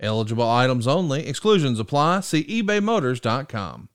Eligible items only. Exclusions apply. See ebaymotors.com.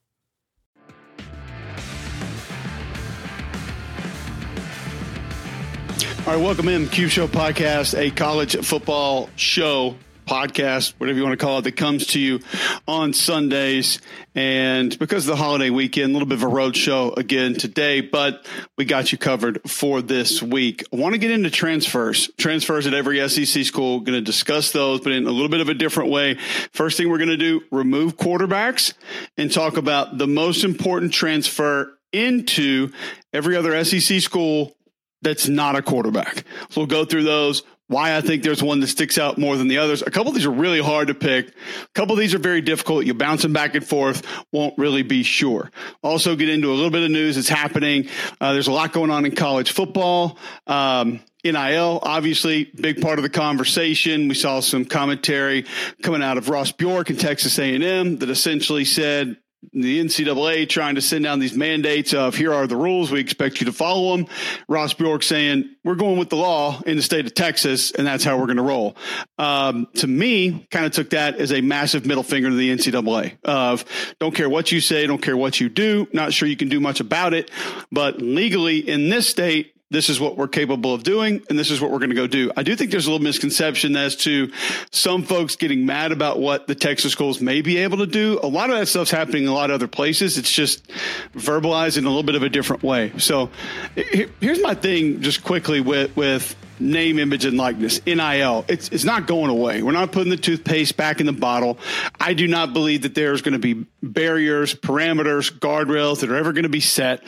All right, welcome in Cube Show Podcast, a college football show podcast, whatever you want to call it, that comes to you on Sundays. And because of the holiday weekend, a little bit of a road show again today, but we got you covered for this week. I want to get into transfers. Transfers at every SEC school. Going to discuss those, but in a little bit of a different way. First thing we're going to do, remove quarterbacks and talk about the most important transfer into every other SEC school that's not a quarterback. So we'll go through those. Why I think there's one that sticks out more than the others. A couple of these are really hard to pick. A couple of these are very difficult. You bounce them back and forth, won't really be sure. Also, get into a little bit of news that's happening. Uh, there's a lot going on in college football. Um, NIL, obviously, big part of the conversation. We saw some commentary coming out of Ross Bjork in Texas A&M that essentially said, the NCAA trying to send down these mandates of here are the rules. We expect you to follow them. Ross Bjork saying we're going with the law in the state of Texas, and that's how we're going to roll. Um, to me, kind of took that as a massive middle finger to the NCAA of don't care what you say, don't care what you do. Not sure you can do much about it, but legally in this state, this is what we're capable of doing and this is what we're going to go do. I do think there's a little misconception as to some folks getting mad about what the Texas schools may be able to do. A lot of that stuff's happening in a lot of other places. It's just verbalized in a little bit of a different way. So here's my thing just quickly with, with name, image, and likeness, NIL. It's, it's not going away. We're not putting the toothpaste back in the bottle. I do not believe that there's going to be barriers, parameters, guardrails that are ever going to be set.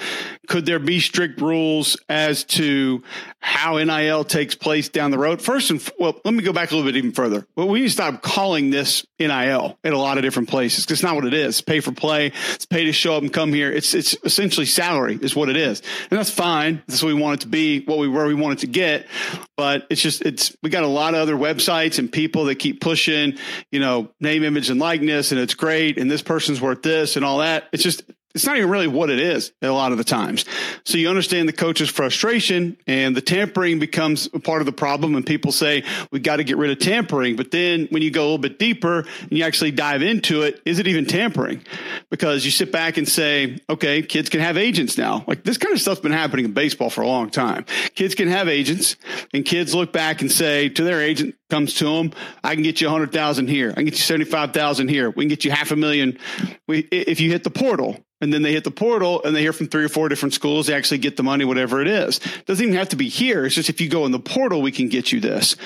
Could there be strict rules as to how NIL takes place down the road? First and well, let me go back a little bit even further. Well, we need to stop calling this NIL in a lot of different places because it's not what it is. Pay for play. It's pay to show up and come here. It's it's essentially salary is what it is, and that's fine. That's what we want it to be. What we where we want it to get but it's just it's we got a lot of other websites and people that keep pushing you know name image and likeness and it's great and this person's worth this and all that. It's just it's not even really what it is a lot of the times. So you understand the coach's frustration and the tampering becomes a part of the problem. And people say, we got to get rid of tampering. But then when you go a little bit deeper and you actually dive into it, is it even tampering? Because you sit back and say, okay, kids can have agents now. Like this kind of stuff's been happening in baseball for a long time. Kids can have agents and kids look back and say to their agent, comes to them, I can get you a hundred thousand here. I can get you 75,000 here. We can get you half a million. We, if you hit the portal, and then they hit the portal and they hear from three or four different schools, they actually get the money, whatever it is. It doesn't even have to be here. It's just if you go in the portal, we can get you this.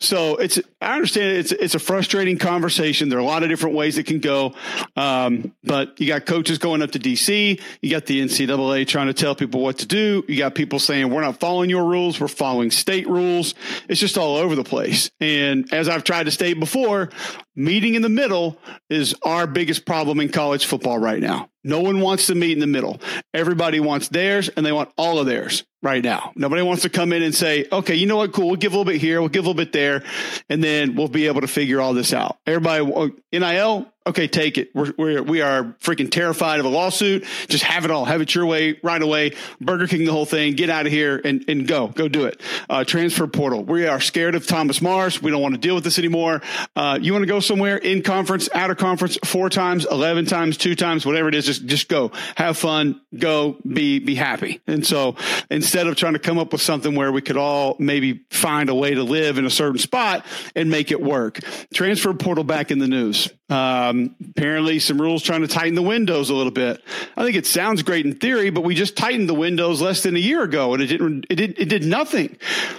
So it's, I understand it's, it's a frustrating conversation. There are a lot of different ways it can go. Um, but you got coaches going up to DC. You got the NCAA trying to tell people what to do. You got people saying, we're not following your rules. We're following state rules. It's just all over the place. And as I've tried to state before, meeting in the middle is our biggest problem in college football right now. No one wants to meet in the middle. Everybody wants theirs and they want all of theirs right now. Nobody wants to come in and say, okay, you know what? Cool. We'll give a little bit here. We'll give a little bit there. And then we'll be able to figure all this out. Everybody, NIL, okay, take it. We're, we're, we are freaking terrified of a lawsuit. Just have it all. Have it your way right away. Burger King, the whole thing. Get out of here and, and go. Go do it. Uh, transfer portal. We are scared of Thomas Mars. We don't want to deal with this anymore. Uh, you want to go somewhere in conference, out of conference, four times, 11 times, two times, whatever it is, just, just go. Have fun. Go. Be, be happy. And so instead of trying to come up with something where we could all maybe find a way to live in a certain spot and make it work, transfer portal back in the news. Um, apparently, some rules trying to tighten the windows a little bit. I think it sounds great in theory, but we just tightened the windows less than a year ago, and it didn't. It did. It did nothing.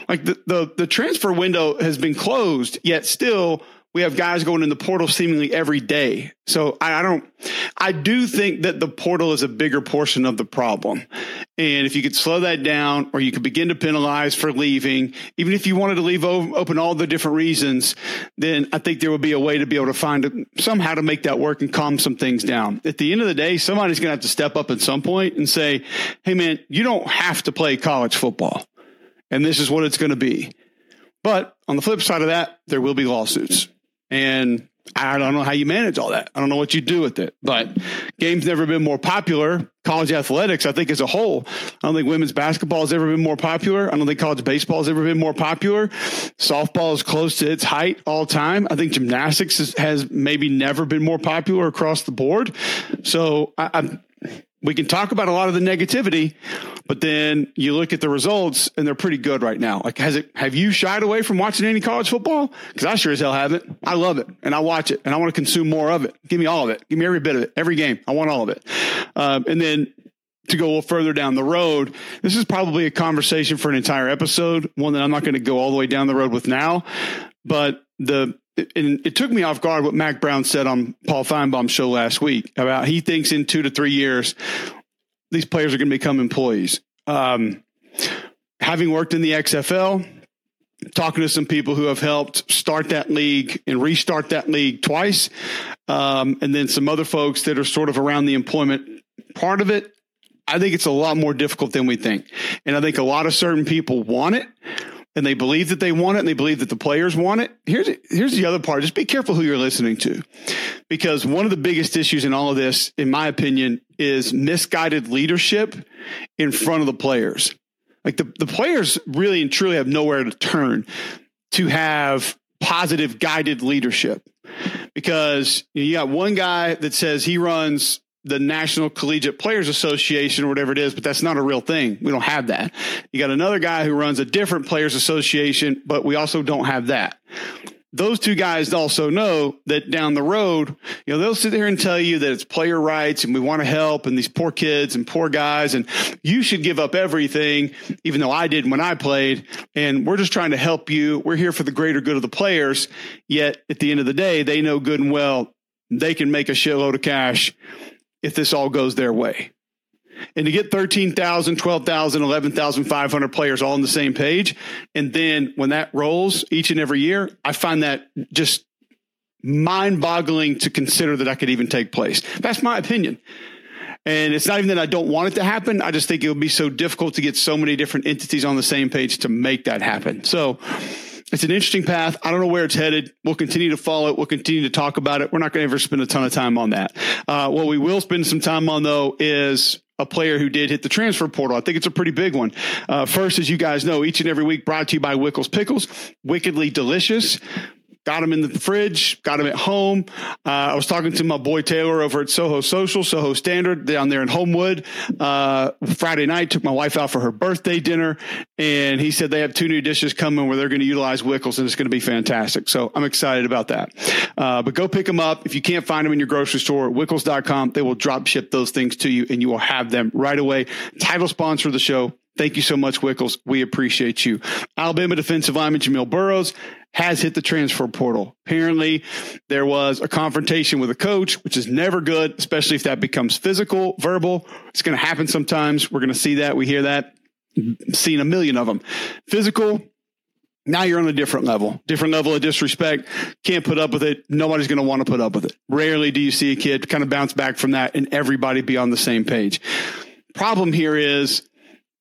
Like the the, the transfer window has been closed, yet still we have guys going in the portal seemingly every day. So I, I, don't, I do think that the portal is a bigger portion of the problem. And if you could slow that down or you could begin to penalize for leaving, even if you wanted to leave open all the different reasons, then I think there would be a way to be able to find somehow to make that work and calm some things down. At the end of the day, somebody's going to have to step up at some point and say, Hey man, you don't have to play college football. And this is what it's going to be. But on the flip side of that, there will be lawsuits. And I don't know how you manage all that. I don't know what you do with it. But game's never been more popular. College athletics, I think, as a whole, I don't think women's basketball has ever been more popular. I don't think college baseball has ever been more popular. Softball is close to its height all time. I think gymnastics has, has maybe never been more popular across the board. So I, I'm we can talk about a lot of the negativity, but then you look at the results and they're pretty good right now. Like, has it, have you shied away from watching any college football? Cause I sure as hell haven't. I love it and I watch it and I want to consume more of it. Give me all of it. Give me every bit of it, every game. I want all of it. Um, and then to go a little further down the road, this is probably a conversation for an entire episode, one that I'm not going to go all the way down the road with now, but the and it took me off guard what Mack Brown said on Paul Finebaum's show last week about he thinks in two to three years these players are going to become employees. Um, having worked in the XFL, talking to some people who have helped start that league and restart that league twice, um, and then some other folks that are sort of around the employment part of it. I think it's a lot more difficult than we think. And I think a lot of certain people want it and they believe that they want it and they believe that the players want it. Here's here's the other part. Just be careful who you're listening to. Because one of the biggest issues in all of this, in my opinion, is misguided leadership in front of the players. Like the, the players really and truly have nowhere to turn to have positive guided leadership. Because you got one guy that says he runs the National Collegiate Players Association or whatever it is, but that's not a real thing. We don't have that. You got another guy who runs a different players association, but we also don't have that. Those two guys also know that down the road, you know, they'll sit there and tell you that it's player rights and we want to help and these poor kids and poor guys and you should give up everything, even though I did when I played. And we're just trying to help you. We're here for the greater good of the players. Yet at the end of the day, they know good and well they can make a shitload of cash if this all goes their way. And to get 13,000, 12,000, 11,500 players all on the same page. And then when that rolls each and every year, I find that just mind boggling to consider that I could even take place. That's my opinion. And it's not even that I don't want it to happen. I just think it would be so difficult to get so many different entities on the same page to make that happen. So, it's an interesting path. I don't know where it's headed. We'll continue to follow it. We'll continue to talk about it. We're not going to ever spend a ton of time on that. Uh, what we will spend some time on, though, is a player who did hit the transfer portal. I think it's a pretty big one. Uh, first, as you guys know, each and every week brought to you by Wickles Pickles, wickedly delicious. Got them in the fridge, got them at home. Uh, I was talking to my boy Taylor over at Soho Social, Soho Standard down there in Homewood. Uh, Friday night, took my wife out for her birthday dinner, and he said they have two new dishes coming where they're going to utilize Wickles, and it's going to be fantastic. So I'm excited about that. Uh, but go pick them up. If you can't find them in your grocery store, wickles.com, they will drop ship those things to you, and you will have them right away. Title sponsor of the show. Thank you so much, Wickles. We appreciate you. Alabama defensive lineman Jamil Burroughs has hit the transfer portal. Apparently, there was a confrontation with a coach, which is never good, especially if that becomes physical, verbal. It's going to happen sometimes. We're going to see that. We hear that. Seen a million of them. Physical, now you're on a different level, different level of disrespect. Can't put up with it. Nobody's going to want to put up with it. Rarely do you see a kid kind of bounce back from that and everybody be on the same page. Problem here is,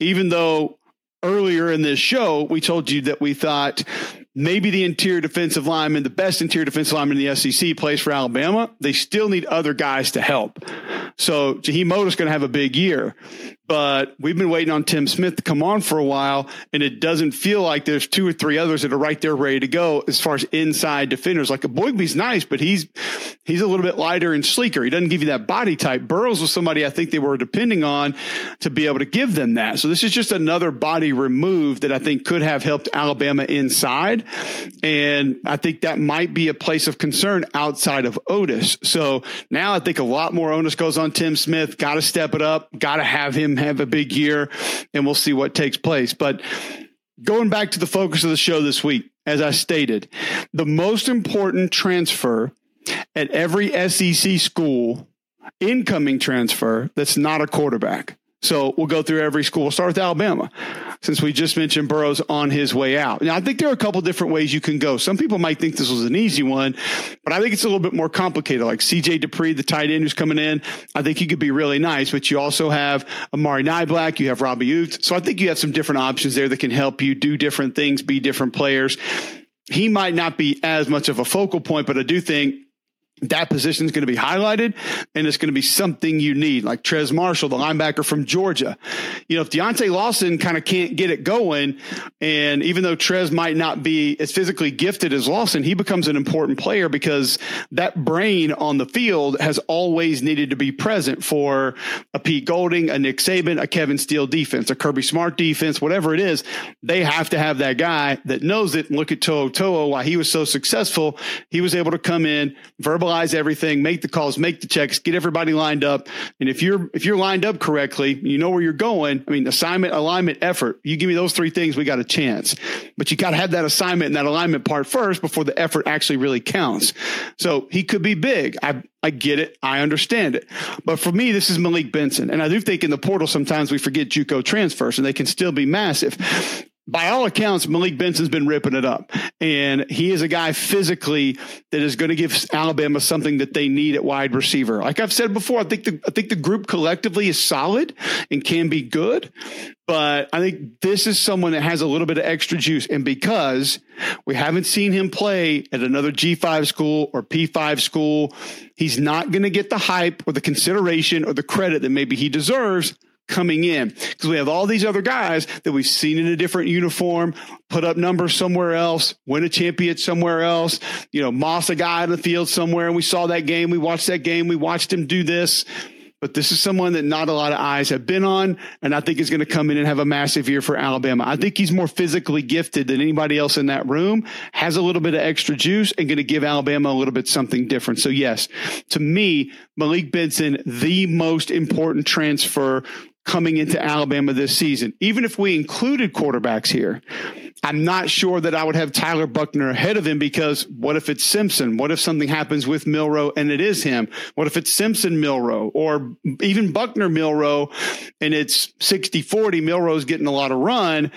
even though earlier in this show we told you that we thought maybe the interior defensive lineman, the best interior defensive lineman in the SEC, plays for Alabama. They still need other guys to help. So Jaheim going to have a big year but we've been waiting on Tim Smith to come on for a while, and it doesn't feel like there's two or three others that are right there ready to go as far as inside defenders. Like Eboigbe's nice, but he's he's a little bit lighter and sleeker. He doesn't give you that body type. Burroughs was somebody I think they were depending on to be able to give them that. So this is just another body remove that I think could have helped Alabama inside, and I think that might be a place of concern outside of Oatis. So now I think a lot more onus goes on Tim Smith. Got to step it up. Got to have him have a big year, and we'll see what takes place. But going back to the focus of the show this week, as I stated, the most important transfer at every SEC school, incoming transfer that's not a quarterback. So we'll go through every school. We'll start with Alabama, since we just mentioned Burroughs on his way out. Now, I think there are a couple different ways you can go. Some people might think this was an easy one, but I think it's a little bit more complicated. Like CJ Dippre, the tight end who's coming in, I think he could be really nice, but you also have Amari Niblack, you have Robbie Youth. So I think you have some different options there that can help you do different things, be different players. He might not be as much of a focal point, but I do think that position is going to be highlighted and it's going to be something you need, like Trez Marshall, the linebacker from Georgia. You know, if Deontae Lawson kind of can't get it going, and even though Trez might not be as physically gifted as Lawson, he becomes an important player because that brain on the field has always needed to be present for a Pete Golding, a Nick Saban, a Kevin Steele defense, a Kirby Smart defense, whatever it is. They have to have that guy that knows it. And look at To'o To'o, why he was so successful. He was able to come in, verbalize analyze everything, make the calls, make the checks, get everybody lined up. And if you're if you're lined up correctly, you know where you're going. I mean, assignment, alignment, effort. You give me those three things, we got a chance. But you got to have that assignment and that alignment part first before the effort actually really counts. So he could be big. I I get it. I understand it. But for me, this is Malik Benson. And I do think in the portal, sometimes we forget JUCO transfers and they can still be massive by all accounts, Malik Benson's been ripping it up. And he is a guy physically that is going to give Alabama something that they need at wide receiver. Like I've said before, I think the I think the group collectively is solid and can be good. But I think this is someone that has a little bit of extra juice. And because we haven't seen him play at another G5 school or P5 school, he's not going to get the hype or the consideration or the credit that maybe he deserves coming in because we have all these other guys that we've seen in a different uniform, put up numbers somewhere else, win a championship somewhere else, you know, Moss a guy in the field somewhere. And we saw that game. We watched that game. We watched him do this. But this is someone that not a lot of eyes have been on, and I think is going to come in and have a massive year for Alabama. I think he's more physically gifted than anybody else in that room, has a little bit of extra juice, and going to give Alabama a little bit something different. So, yes, to me, Malik Benson, the most important transfer coming into Alabama this season. Even if we included quarterbacks here, I'm not sure that I would have Tyler Buchner ahead of him because what if it's Simpson? What if something happens with Milroe and it is him? What if it's Simpson Milroe or even Buchner Milroe and it's 60 40? Milroe's getting a lot of run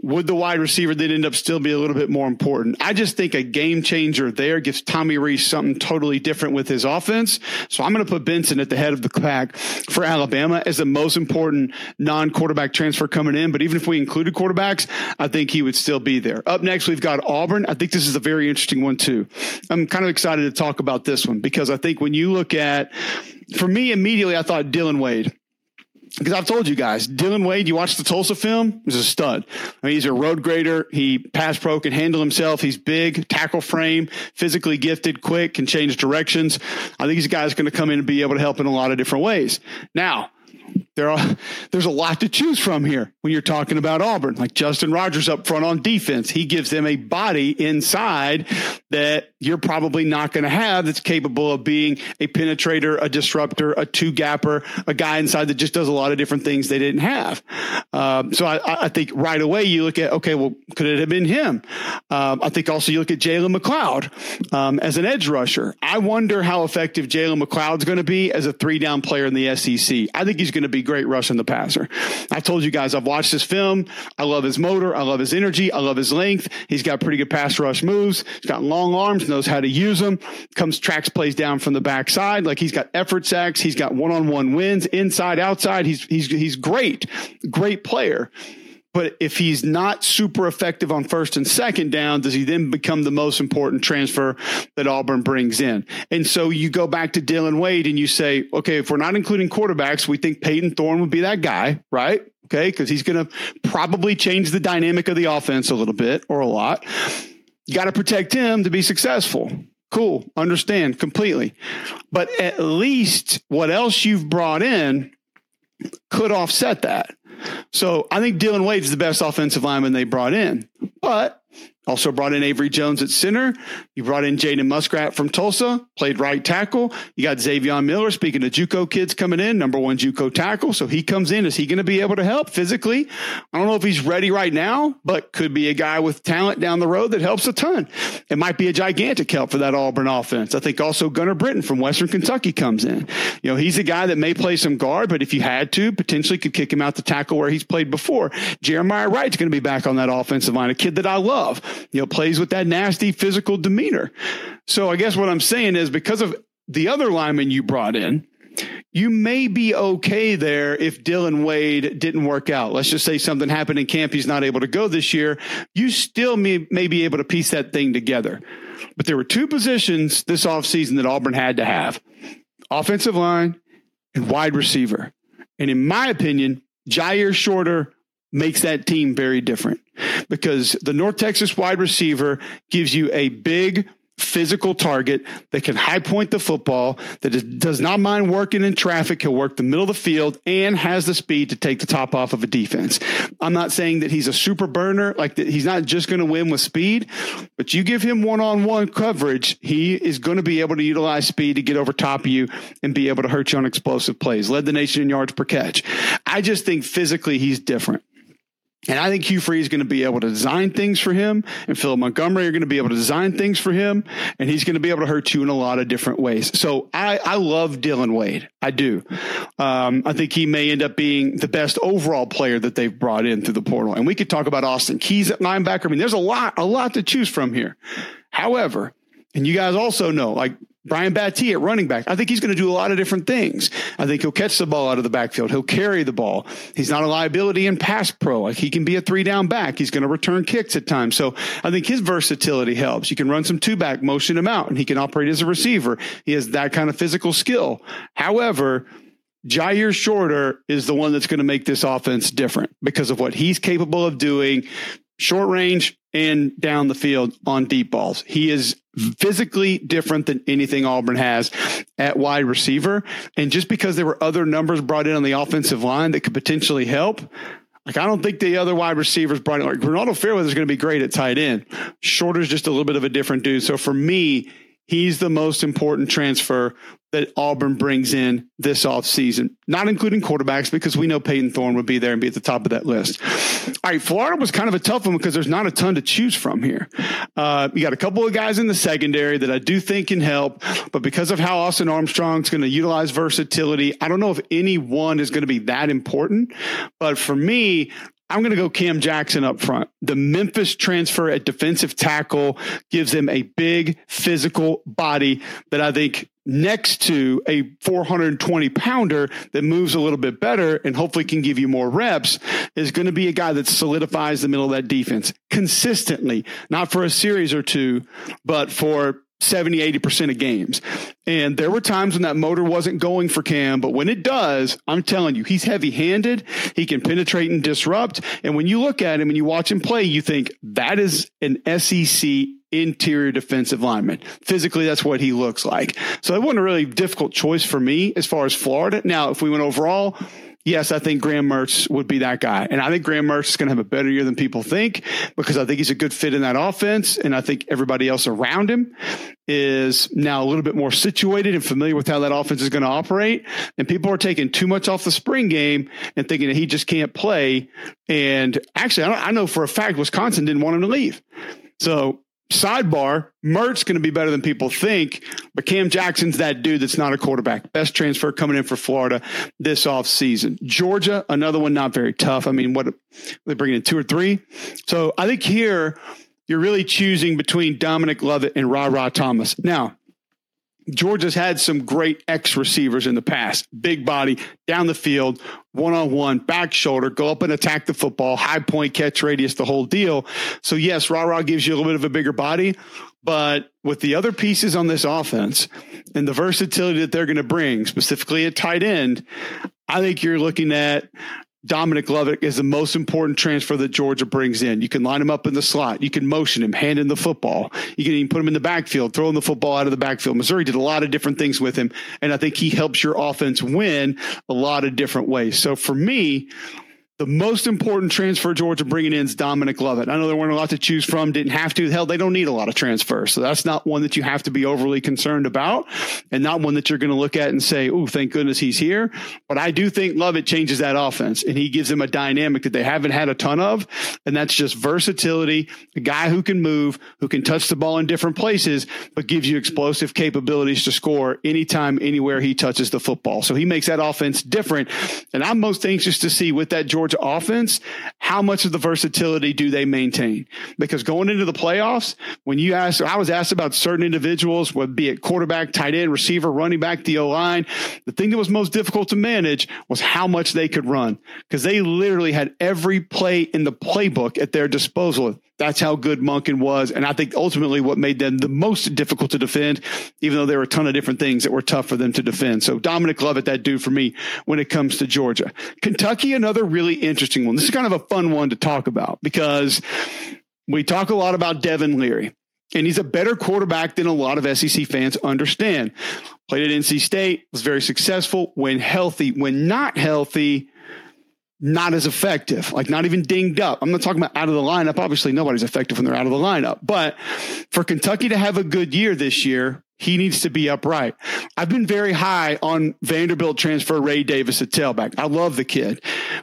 would the wide receiver then end up still be a little bit more important? I just think a game changer there gives Tommy Rees something totally different with his offense. So I'm going to put Benson at the head of the pack for Alabama as the most important non quarterback transfer coming in. But even if we included quarterbacks, I think he would still be there. Up next, we've got Auburn. I think this is a very interesting one too. I'm kind of excited to talk about this one because I think when you look at, for me, immediately I thought Dillon Wade because I've told you guys, Dillon Wade, you watch the Tulsa film, he's a stud. I mean, he's a road grader. He pass pro, can handle himself. He's big, tackle frame, physically gifted, quick, can change directions. I think he's a guy that's going to come in and be able to help in a lot of different ways. Now, there are there's a lot to choose from here when you're talking about Auburn. Like Justin Rogers up front on defense, he gives them a body inside that you're probably not going to have that's capable of being a penetrator, a disruptor, a two gapper, a guy inside that just does a lot of different things they didn't have. Um, so I, I, think right away you look at okay, well, could it have been him? Um, I think also you look at Jalen McLeod um, as an edge rusher. I wonder how effective Jalen McLeod's going to be as a three down player in the SEC. I think he's going to be great rushing the passer. I told you guys I've watched his film. I love his motor. I love his energy. I love his length. He's got pretty good pass rush moves. He's got long arms, knows how to use them. Comes tracks plays down from the backside. Like he's got effort sacks. He's got one on one wins inside, outside. He's he's he's great, great player. But if he's not super effective on first and second down, does he then become the most important transfer that Auburn brings in? And so you go back to Dillon Wade and you say, okay, if we're not including quarterbacks, we think Payton Thorne would be that guy, right? Okay, because he's going to probably change the dynamic of the offense a little bit or a lot. You got to protect him to be successful. Cool, understand completely. But at least what else you've brought in could offset that. So I think Dillon Wade is the best offensive lineman they brought in. But Also brought in Avery Jones at center. You brought in Jaden Muskrat from Tulsa, played right tackle. You got Xavier Miller, speaking of JUCO kids coming in, number one JUCO tackle. So he comes in. Is he going to be able to help physically? I don't know if he's ready right now, but could be a guy with talent down the road that helps a ton. It might be a gigantic help for that Auburn offense. I think also Gunner Britton from Western Kentucky comes in. You know, he's a guy that may play some guard, but if you had to, potentially could kick him out to tackle where he's played before. Jeremiah Wright's going to be back on that offensive line, a kid that I love you know, plays with that nasty physical demeanor. So I guess what I'm saying is because of the other lineman you brought in, you may be okay there if Dillon Wade didn't work out. Let's just say something happened in camp. He's not able to go this year. You still may, may be able to piece that thing together. But there were two positions this offseason that Auburn had to have offensive line and wide receiver. And in my opinion, Jyaire Shorter makes that team very different because the North Texas wide receiver gives you a big physical target that can high point the football, that does not mind working in traffic. He'll work the middle of the field and has the speed to take the top off of a defense. I'm not saying that he's a super burner, like that he's not just going to win with speed, but you give him one on one coverage, he is going to be able to utilize speed to get over top of you and be able to hurt you on explosive plays. Led the nation in yards per catch. I just think physically he's different. And I think Hugh Freeze is going to be able to design things for him, and Philip Montgomery are going to be able to design things for him, and he's going to be able to hurt you in a lot of different ways. So I, I love Dillon Wade. I do. Um, I think he may end up being the best overall player that they've brought in through the portal. And we could talk about Austin Keys at linebacker. I mean, there's a lot, a lot to choose from here. However, and you guys also know, like Brian Battie at running back. I think he's going to do a lot of different things. I think he'll catch the ball out of the backfield. He'll carry the ball. He's not a liability in pass pro. Like he can be a three down back. He's going to return kicks at times. So I think his versatility helps. You can run some two back, motion him out, and he can operate as a receiver. He has that kind of physical skill. However, Jyaire Shorter is the one that's going to make this offense different because of what he's capable of doing short range and down the field on deep balls. He is physically different than anything Auburn has at wide receiver. And just because there were other numbers brought in on the offensive line that could potentially help, like I don't think the other wide receivers brought in like Ronaldo Fairweather is going to be great at tight end. Shorter's just a little bit of a different dude. So for me, he's the most important transfer that Auburn brings in this offseason, not including quarterbacks, because we know Payton Thorne would be there and be at the top of that list. All right, Florida was kind of a tough one because there's not a ton to choose from here. Uh, you got a couple of guys in the secondary that I do think can help, but because of how Austin Armstrong's going to utilize versatility, I don't know if any one is going to be that important. But for me, I'm going to go Cam Jackson up front. The Memphis transfer at defensive tackle gives him a big physical body that I think next to a 420 pounder that moves a little bit better and hopefully can give you more reps is going to be a guy that solidifies the middle of that defense consistently, not for a series or two, but for 70, 80% of games. And there were times when that motor wasn't going for Cam, but when it does, I'm telling you, he's heavy handed. He can penetrate and disrupt. And when you look at him and you watch him play, you think that is an SEC interior defensive lineman. Physically, that's what he looks like. So it wasn't a really difficult choice for me as far as Florida. Now, if we went overall, yes, I think Graham Mertz would be that guy. And I think Graham Mertz is going to have a better year than people think because I think he's a good fit in that offense. And I think everybody else around him is now a little bit more situated and familiar with how that offense is going to operate. And people are taking too much off the spring game and thinking that he just can't play. And actually, I, I know for a fact Wisconsin didn't want him to leave. So sidebar, Mert's going to be better than people think, but Cam Jackson's that dude that's not a quarterback. Best transfer coming in for Florida this offseason. Georgia, another one not very tough. I mean, what they bring in two or three. So I think here you're really choosing between Dominic Lovett and Ra Ra Thomas. Now, Georgia's had some great X receivers in the past. Big body, down the field, one on one, back shoulder, go up and attack the football, high point catch radius, the whole deal. So, yes, Ra Ra gives you a little bit of a bigger body, but with the other pieces on this offense and the versatility that they're going to bring, specifically at tight end, I think you're looking at Dominic Lovett is the most important transfer that Georgia brings in. You can line him up in the slot. You can motion him, hand in the football. You can even put him in the backfield, throw him the football out of the backfield. Missouri did a lot of different things with him. And I think he helps your offense win a lot of different ways. So for me, The most important transfer Georgia bringing in is Dominic Lovett. I know there weren't a lot to choose from, didn't have to. Hell, they don't need a lot of transfers. So that's not one that you have to be overly concerned about and not one that you're going to look at and say, oh, thank goodness he's here. But I do think Lovett changes that offense and he gives them a dynamic that they haven't had a ton of. And that's just versatility, a guy who can move, who can touch the ball in different places, but gives you explosive capabilities to score anytime, anywhere he touches the football. So he makes that offense different. And I'm most anxious to see with that Georgia Georgia offense, how much of the versatility do they maintain? Because going into the playoffs, when you ask, I was asked about certain individuals, would be it quarterback, tight end, receiver, running back, the O line. The thing that was most difficult to manage was how much they could run because they literally had every play in the playbook at their disposal. That's how good Monken was. And I think ultimately what made them the most difficult to defend, even though there were a ton of different things that were tough for them to defend. So Dominic Lovett, that dude for me when it comes to Georgia. Kentucky, another really interesting one. This is kind of a fun one to talk about because we talk a lot about Devin Leary. And he's a better quarterback than a lot of SEC fans understand. Played at NC State, was very successful when healthy. When not healthy, not as effective, like not even dinged up. I'm not talking about out of the lineup. Obviously, nobody's effective when they're out of the lineup. But for Kentucky to have a good year this year, he needs to be upright. I've been very high on Vanderbilt transfer Ray Davis at tailback. I love the kid.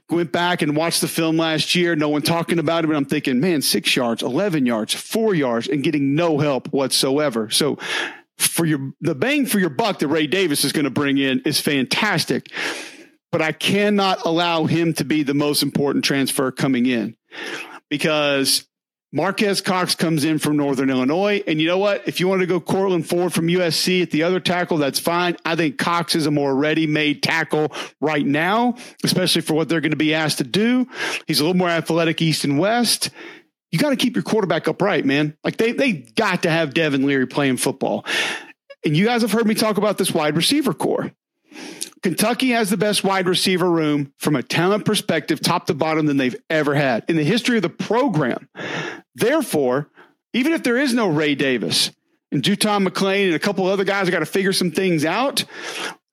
Went back and watched the film last year. No one talking about him. I'm thinking, man, six yards, 11 yards, four yards, and getting no help whatsoever. So for your, the bang for your buck that Ray Davis is going to bring in is fantastic but I cannot allow him to be the most important transfer coming in because Marques Cox comes in from Northern Illinois. And you know what? If you want to go Courtland Ford from USC at the other tackle, that's fine. I think Cox is a more ready made tackle right now, especially for what they're going to be asked to do. He's a little more athletic east and west. You got to keep your quarterback upright, man. Like they, they got to have Devin Leary playing football. And you guys have heard me talk about this wide receiver corps. Kentucky has the best wide receiver room from a talent perspective, top to bottom, than they've ever had in the history of the program. Therefore, even if there is no Ray Davis and JuTahn McClain and a couple other guys, I got to figure some things out.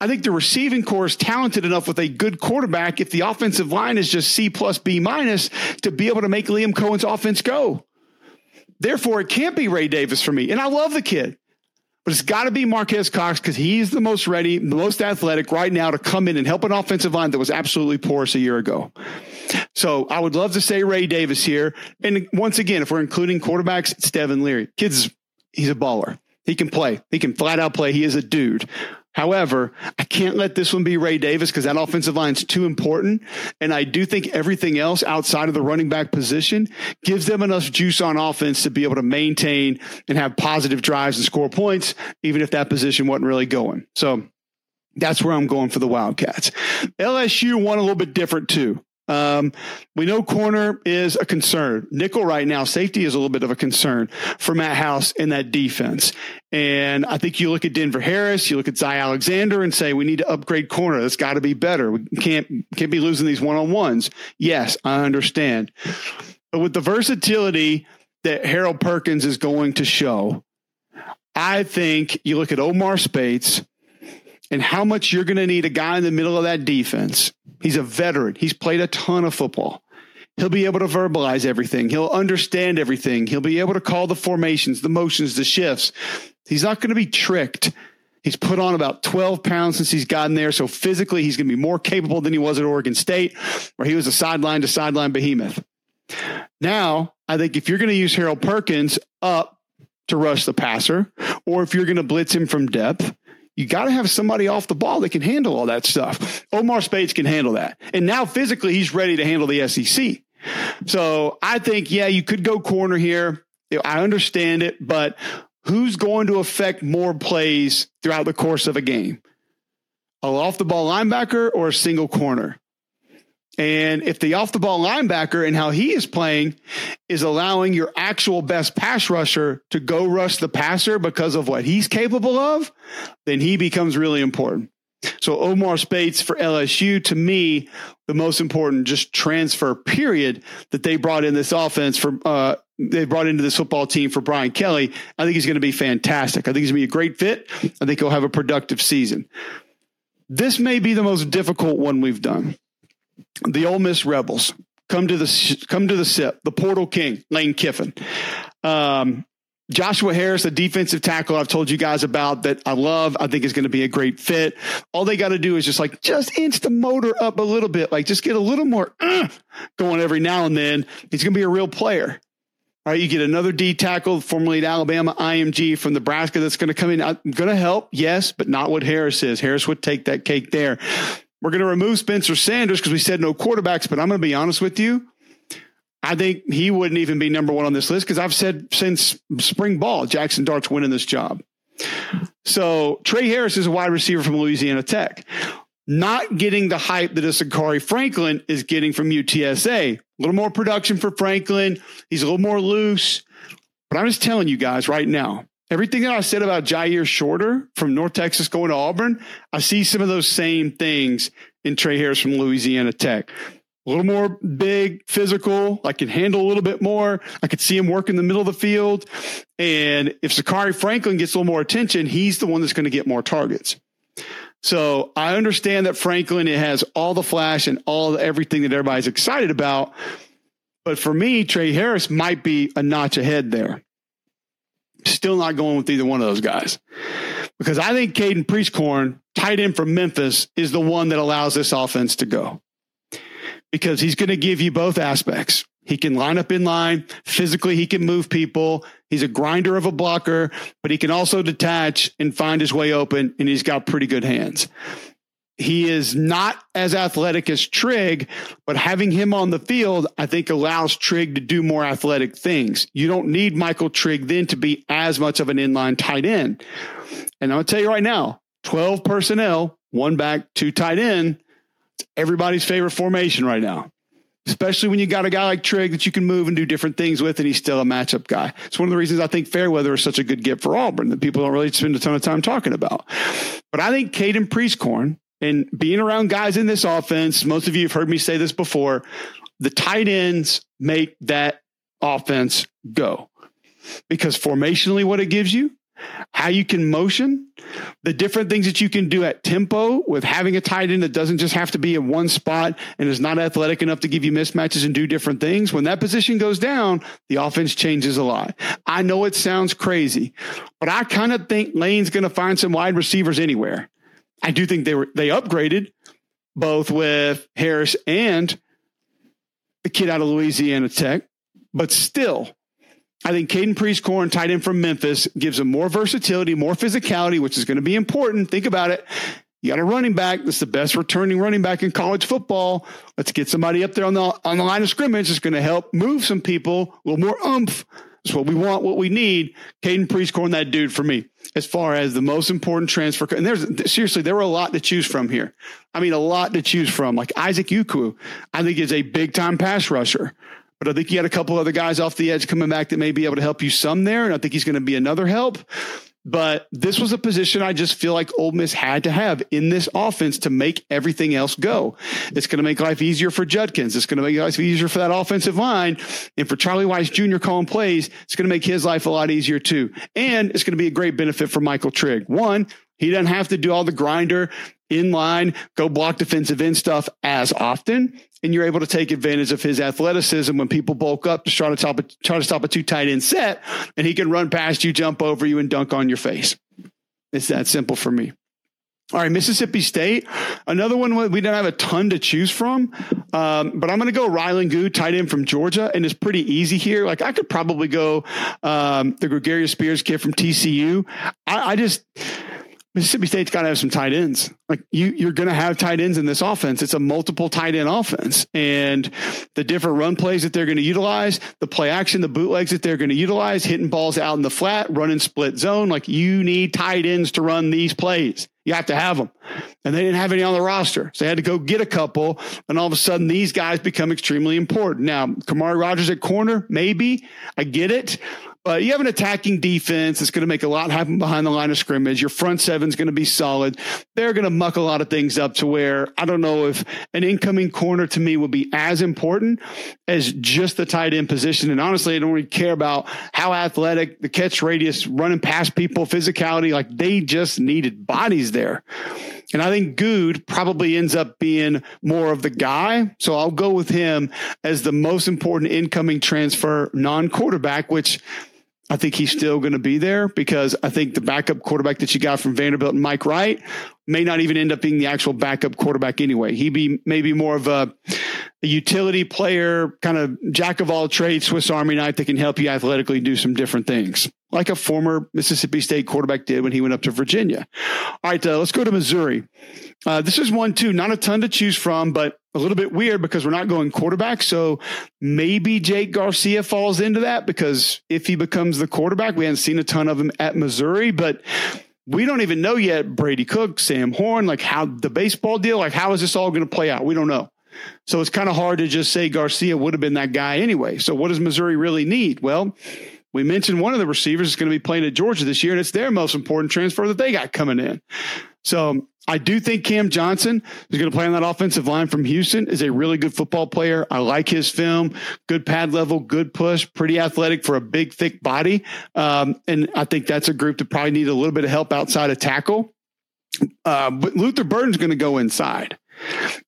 I think the receiving corps is talented enough with a good quarterback. If the offensive line is just C plus B minus to be able to make Liam Coen's offense go. Therefore, it can't be Ray Davis for me. And I love the kid. But it's got to be Marques Cox because he's the most ready, the most athletic right now to come in and help an offensive line that was absolutely porous a year ago. So I would love to say Ray Davis here. And once again, if we're including quarterbacks, it's Devin Leary. Kids, he's a baller. He can play. He can flat out play. He is a dude. However, I can't let this one be Ray Davis because that offensive line is too important. And I do think everything else outside of the running back position gives them enough juice on offense to be able to maintain and have positive drives and score points, even if that position wasn't really going. So that's where I'm going for the Wildcats. LSU won a little bit different too. Um, we know corner is a concern. Nickel right now, safety is a little bit of a concern for Matt House in that defense. And I think you look at Denver Harris, you look at Zy Alexander and say, we need to upgrade corner. That's got to be better. We can't, can't be losing these one on ones. Yes, I understand. But with the versatility that Harold Perkins is going to show, I think you look at Omar Speights and how much you're going to need a guy in the middle of that defense. He's a veteran. He's played a ton of football. He'll be able to verbalize everything. He'll understand everything. He'll be able to call the formations, the motions, the shifts. He's not going to be tricked. He's put on about 12 pounds since he's gotten there. So physically, he's going to be more capable than he was at Oregon State, where he was a sideline to sideline behemoth. Now, I think if you're going to use Harold Perkins up to rush the passer, or if you're going to blitz him from depth, you got to have somebody off the ball that can handle all that stuff. Omar Speights can handle that. And now physically, he's ready to handle the SEC. So I think, yeah, you could go corner here. I understand it, but who's going to affect more plays throughout the course of a game? A off the ball linebacker or a single corner? And if the off the ball linebacker and how he is playing is allowing your actual best pass rusher to go rush the passer because of what he's capable of, then he becomes really important. So Omar Speights for LSU, to me, the most important just transfer period that they brought in this offense for, uh, they brought into this football team for Brian Kelly. I think he's going to be fantastic. I think he's going to be a great fit. I think he'll have a productive season. This may be the most difficult one we've done the Ole Miss Rebels come to the come to the SIP, the portal king, Lane Kiffin. Um, Joshua Harris, a defensive tackle I've told you guys about that I love, I think is going to be a great fit. All they got to do is just like just inch the motor up a little bit, like just get a little more uh, going every now and then. He's going to be a real player. All right, you get another D tackle, formerly at Alabama, IMG from Nebraska, that's going to come in. I'm going to help, yes, but not what Harris is. Harris would take that cake there. We're going to remove Spencer Sanders because we said no quarterbacks, but I'm going to be honest with you. I think he wouldn't even be number one on this list because I've said since spring ball, Jackson Dart's winning this job. So Trey Harris is a wide receiver from Louisiana Tech. Not getting the hype that a Zakhari Franklin is getting from UTSA. A little more production for Franklin. He's a little more loose. But I'm just telling you guys right now, everything that I said about Jyaire Shorter from North Texas going to Auburn, I see some of those same things in Trey Harris from Louisiana Tech a little more big, physical. I can handle a little bit more. I could see him work in the middle of the field. And if Zakhari Franklin gets a little more attention, he's the one that's going to get more targets. So I understand that Franklin it has all the flash and all the, everything that everybody's excited about. But for me, Trey Harris might be a notch ahead there. Still not going with either one of those guys. Because I think Caden Prieskorn, tight end from Memphis, is the one that allows this offense to go because he's going to give you both aspects. He can line up in line. Physically, he can move people. He's a grinder of a blocker, but he can also detach and find his way open, and he's got pretty good hands. He is not as athletic as Trigg, but having him on the field, I think allows Trigg to do more athletic things. You don't need Michael Trigg then to be as much of an inline tight end. And I'm going to tell you right now 12 personnel, one back, two tight end everybody's favorite formation right now, especially when you got a guy like Trigg that you can move and do different things with, and he's still a matchup guy. It's one of the reasons I think Fairweather is such a good get for Auburn that people don't really spend a ton of time talking about. But I think Caden Prieskorn and being around guys in this offense, most of you have heard me say this before, the tight ends make that offense go. Because formationally, what it gives you how you can motion, the different things that you can do at tempo with having a tight end that doesn't just have to be in one spot and is not athletic enough to give you mismatches and do different things. When that position goes down, the offense changes a lot. I know it sounds crazy, but I kind of think Lane's going to find some wide receivers anywhere. I do think they were they upgraded both with Harris and the kid out of Louisiana Tech, but still I think Caden Prieskorn, tight end from Memphis, gives him more versatility, more physicality, which is going to be important. Think about it. You got a running back that's the best returning running back in college football. Let's get somebody up there on the on the line of scrimmage that's going to help move some people, a little more umph. That's what we want, what we need. Caden Prieskorn, that dude for me, as far as the most important transfer. And there's seriously, there were a lot to choose from here. I mean, a lot to choose from. Like Isaac Ukwu, I think is a big time pass rusher. But I think you had a couple other guys off the edge coming back that may be able to help you some there. And I think he's going to be another help. But this was a position I just feel like Ole Miss had to have in this offense to make everything else go. It's going to make life easier for Judkins. It's going to make life easier for that offensive line. And for Charlie Weis Jr. calling plays, it's going to make his life a lot easier too. And it's going to be a great benefit for Michael Trigg. One, he doesn't have to do all the grinder in line, go block defensive end stuff as often. And you're able to take advantage of his athleticism when people bulk up to try to stop a, try to stop a two tight end set, and he can run past you, jump over you, and dunk on your face. It's that simple for me. All right, Mississippi State, another one we don't have a ton to choose from, um, but I'm going to go Ryland Goode, tight end from Georgia, and it's pretty easy here. Like I could probably go um, the Gregarious Spears kid from TCU. I, I just Mississippi State's got to have some tight ends. Like you, you're going to have tight ends in this offense. It's a multiple tight end offense, and the different run plays that they're going to utilize, the play action, the bootlegs that they're going to utilize, hitting balls out in the flat, running split zone. Like you need tight ends to run these plays. You have to have them, and they didn't have any on the roster, so they had to go get a couple. And all of a sudden, these guys become extremely important. Now, Kamari Rogers at corner, maybe I get it. But you have an attacking defense that's going to make a lot happen behind the line of scrimmage. Your front seven is going to be solid. They're going to muck a lot of things up to where I don't know if an incoming corner to me would be as important as just the tight end position. And honestly, I don't really care about how athletic the catch radius, running past people, physicality. Like they just needed bodies there. And I think Good probably ends up being more of the guy. So I'll go with him as the most important incoming transfer non quarterback, which I think he's still going to be there because I think the backup quarterback that you got from Vanderbilt and Mike Wright may not even end up being the actual backup quarterback anyway. He be maybe more of a, a utility player, kind of jack of all trades, Swiss Army knife that can help you athletically do some different things, like a former Mississippi State quarterback did when he went up to Virginia. All right, uh, let's go to Missouri. Uh, this is one too, not a ton to choose from, but a little bit weird because we're not going quarterback. So maybe Jake Garcia falls into that because if he becomes the quarterback, we haven't seen a ton of him at Missouri, but we don't even know yet Brady Cook, Sam Horn, like how the baseball deal, like how is this all going to play out? We don't know. So it's kind of hard to just say Garcia would have been that guy anyway. So what does Missouri really need? Well, we mentioned one of the receivers is going to be playing at Georgia this year, and it's their most important transfer that they got coming in. So I do think Cam Johnson, who's going to play on that offensive line from Houston, is a really good football player. I like his film, good pad level, good push, pretty athletic for a big, thick body. Um, and I think that's a group that probably need a little bit of help outside of tackle. Uh, but Luther Burden's going to go inside.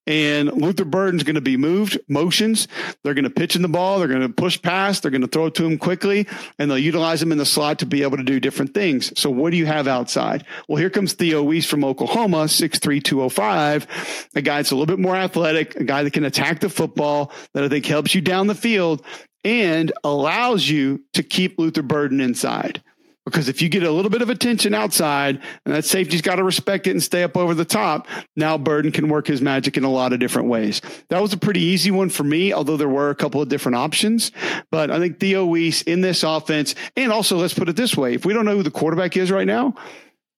And Luther Burden's going to be moved, motions. They're going to pitch in the ball. They're going to push past. They're going to throw to him quickly, and they'll utilize him in the slot to be able to do different things. So, what do you have outside? Well, here comes Theo Wease from Oklahoma, 6'3, 205. A guy that's a little bit more athletic, a guy that can attack the football, that I think helps you down the field and allows you to keep Luther Burden inside. Because if you get a little bit of attention outside, and that safety's got to respect it and stay up over the top, now Burden can work his magic in a lot of different ways. That was a pretty easy one for me, although there were a couple of different options. But I think Theo Wease in this offense, and also let's put it this way: if we don't know who the quarterback is right now,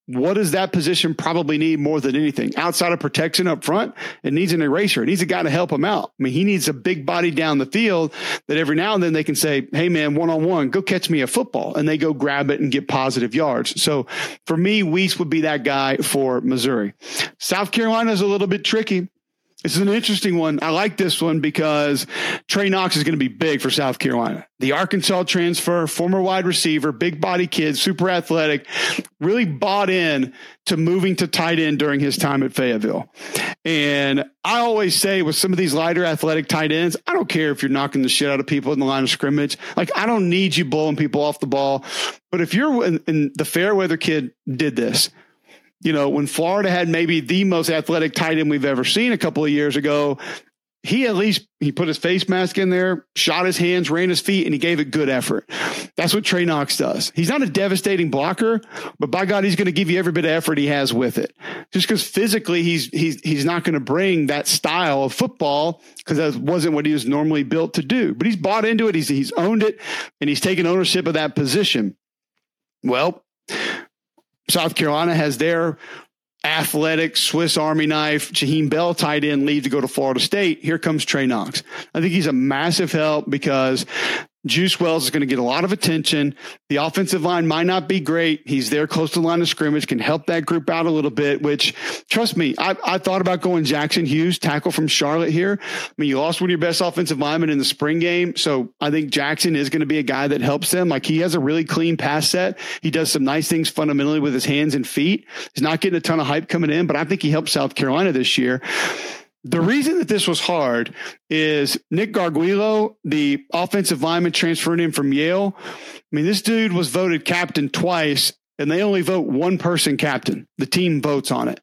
what does that position probably need more than anything? Outside of protection up front, it needs an eraser. It needs a guy to help him out. I mean, he needs a big body down the field that every now and then they can say, Hey man, one on one, go catch me a football. And they go grab it and get positive yards. So for me, Wease would be that guy for Missouri. South Carolina is a little bit tricky. Is an interesting one. I like this one because Trey Knox is going to be big for South Carolina. The Arkansas transfer, former wide receiver, big body kid, super athletic, really bought in to moving to tight end during his time at Fayetteville. And I always say with some of these lighter athletic tight ends, I don't care if you're knocking the shit out of people in the line of scrimmage. Like, I don't need you blowing people off the ball. But if you're, and the Fairweather kid did this you know, when Florida had maybe the most athletic tight end we've ever seen a couple of years ago, he at least he put his face mask in there, shot his hands, ran his feet, and he gave it good effort. That's what Trey Knox does. He's not a devastating blocker, but by God, he's going to give you every bit of effort he has with it. Just because physically he's he's he's not going to bring that style of football because that wasn't what he was normally built to do. But he's bought into it. He's he's owned it, and he's taken ownership of that position. Well, South Carolina has their athletic Swiss Army knife, Jaheim Bell tight end leave to go to Florida State. Here comes Trey Knox. I think he's a massive help because Juice Wells is going to get a lot of attention. The offensive line might not be great. He's there close to the line of scrimmage, can help that group out a little bit, which trust me, I, I thought about going Jackson Hughes, tackle from Charlotte here. I mean, you lost one of your best offensive linemen in the spring game. So I think Jackson is going to be a guy that helps them. Like he has a really clean pass set. He does some nice things fundamentally with his hands and feet. He's not getting a ton of hype coming in, but I think he helped South Carolina this year. The reason that this was hard is Nick Gargiulo, the offensive lineman transferring in from Yale. I mean, this dude was voted captain twice, and they only vote one person captain. The team votes on it.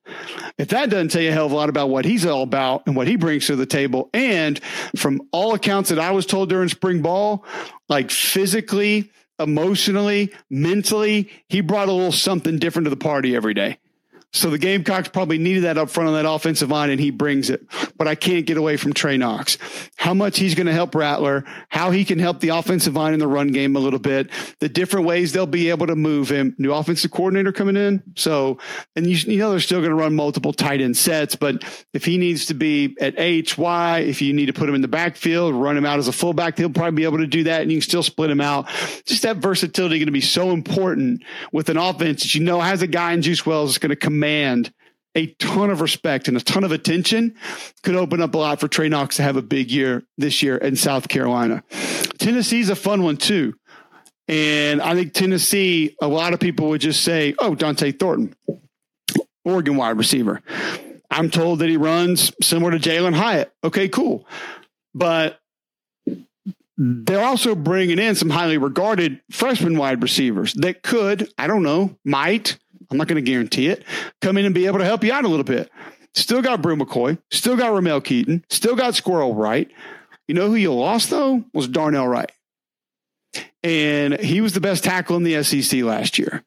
If that doesn't tell you a hell of a lot about what he's all about and what he brings to the table, and from all accounts that I was told during spring ball, like physically, emotionally, mentally, he brought a little something different to the party every day. So the Gamecocks probably needed that up front on that offensive line, and he brings it. But I can't get away from Trey Knox. How much he's going to help Rattler, how he can help the offensive line in the run game a little bit, the different ways they'll be able to move him. New offensive coordinator coming in. So, and you, you know, they're still going to run multiple tight end sets, but if he needs to be at H, Y, if you need to put him in the backfield, run him out as a fullback, he'll probably be able to do that, and you can still split him out. Just that versatility is going to be so important with an offense that you know has a guy in Juice Wells that's going to come command a ton of respect and a ton of attention could open up a lot for Trey Knox to have a big year this year in South Carolina. Tennessee's a fun one too. And I think Tennessee, a lot of people would just say, oh, Dont'e Thornton. Oregon wide receiver. I'm told that he runs similar to Jalin Hyatt. Okay, cool. But they're also bringing in some highly regarded freshman wide receivers that could, I don't know, might, I'm not going to guarantee it, come in and be able to help you out a little bit. Still got Bru McCoy, still got Ramel Keyton. still got Squirrel White. You know who you lost though was Darnell Wright. And he was the best tackle in the SEC last year.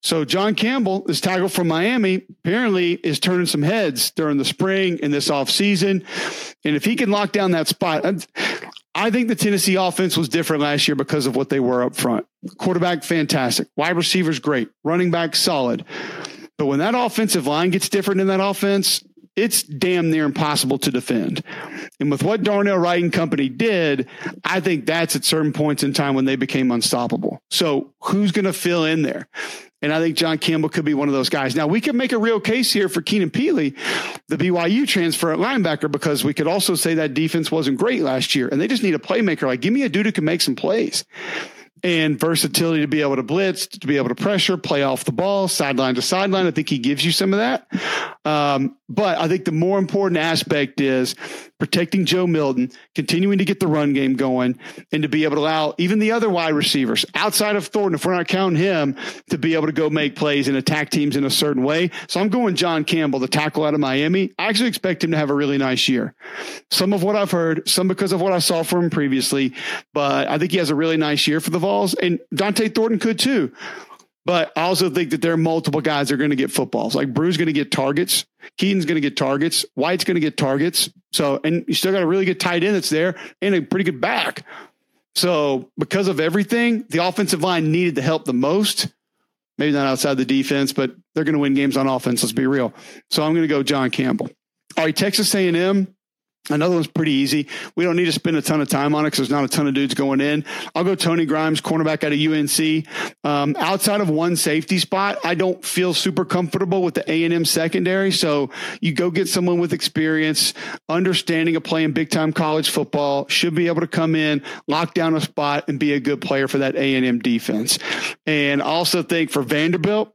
So John Campbell, this tackle from Miami, apparently is turning some heads during the spring and this offseason. And if he can lock down that spot, I think the Tennessee offense was different last year because of what they were up front. Quarterback, fantastic. Wide receivers, great. Running back, solid. But when that offensive line gets different in that offense, it's damn near impossible to defend. And with what Darnell Wright and company did, I think that's at certain points in time when they became unstoppable. So who's going to fill in there? And I think John Campbell could be one of those guys. Now, we could make a real case here for Keenan Pili, the BYU transfer at linebacker, because we could also say that defense wasn't great last year and they just need a playmaker. Like, give me a dude who can make some plays and versatility to be able to blitz, to be able to pressure, play off the ball, sideline to sideline. I think he gives you some of that. Um, but I think the more important aspect is protecting Joe Milton, continuing to get the run game going, and to be able to allow even the other wide receivers outside of Thornton, if we're not counting him, to be able to go make plays and attack teams in a certain way. So I'm going John Campbell, the tackle out of Miami. I actually expect him to have a really nice year. Some of what I've heard, some because of what I saw from him previously, but I think he has a really nice year for the Vols, and Dont'e Thornton could too. But I also think that there are multiple guys that are going to get footballs. Like Bru's going to get targets. Keyton's going to get targets. White's going to get targets. So, and you still got a really good tight end that's there and a pretty good back. So, because of everything, the offensive line needed the help the most. Maybe not outside the defense, but they're going to win games on offense. Let's be real. So, I'm going to go John Campbell. All right, Texas A&M. Another one's pretty easy. We don't need to spend a ton of time on it because there's not a ton of dudes going in. I'll go Tony Grimes, cornerback out of UNC. Um, outside of one safety spot, I don't feel super comfortable with the A and M secondary. So you go get someone with experience, understanding of playing big time college football, should be able to come in, lock down a spot, and be a good player for that A and M defense. And also think for Vanderbilt,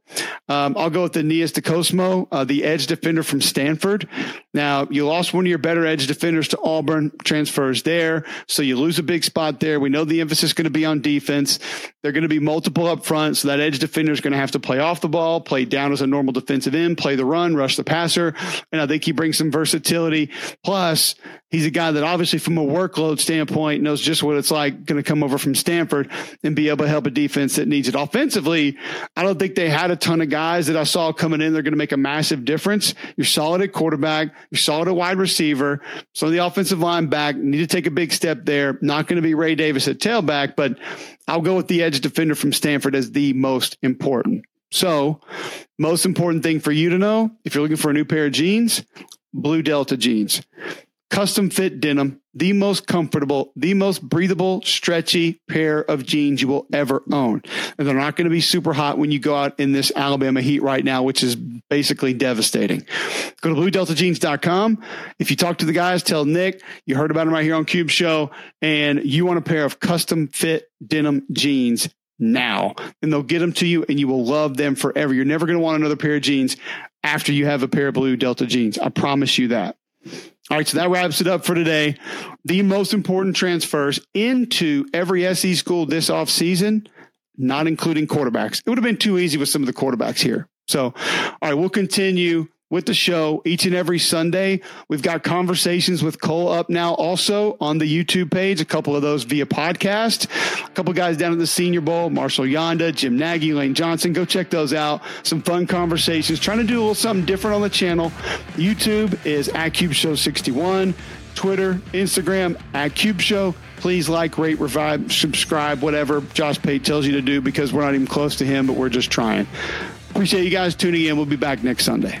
um, I'll go with the Nias DeCosmo, uh, the edge defender from Stanford. Now you lost one of your better edge defenders defenders to Auburn, transfers there. So you lose a big spot there. We know the emphasis is going to be on defense. They're going to be multiple up front. So that edge defender is going to have to play off the ball, play down as a normal defensive end, play the run, rush the passer. And I think he brings some versatility. Plus, he's a guy that obviously from a workload standpoint knows just what it's like going to come over from Stanford and be able to help a defense that needs it. Offensively, I don't think they had a ton of guys that I saw coming in. They're going to make a massive difference. You're solid at quarterback. You're solid at wide receiver. So the offensive line back need to take a big step there. Not going to be Ray Davis at tailback, but I'll go with the edge defender from Stanford as the most important. So, most important thing for you to know if you're looking for a new pair of jeans, Blue Delta jeans custom fit denim, the most comfortable, the most breathable, stretchy pair of jeans you will ever own. And they're not going to be super hot when you go out in this Alabama heat right now, which is basically devastating. Go to bluedeltajeans.com. If you talk to the guys, tell Nick you heard about them right here on Cube Show and you want a pair of custom fit denim jeans now and they'll get them to you and you will love them forever. You're never going to want another pair of jeans after you have a pair of blue Delta jeans. I promise you that. All right, so that wraps it up for today. The most important transfers into every SEC school this off season, not including quarterbacks. It would have been too easy with some of the quarterbacks here. So, all right, we'll continue with the show each and every Sunday. We've got conversations with Cole up now also on the YouTube page, a couple of those via podcast. A couple guys down at the Senior Bowl, Marshall Yanda, Jim Nagy, Lane Johnson. Go check those out. Some fun conversations. Trying to do a little something different on the channel. YouTube is at Cube Show 61. Twitter, Instagram at Cube Show. Please like, rate, revive, subscribe, whatever Josh Pate tells you to do because we're not even close to him, but we're just trying. Appreciate you guys tuning in. We'll be back next Sunday.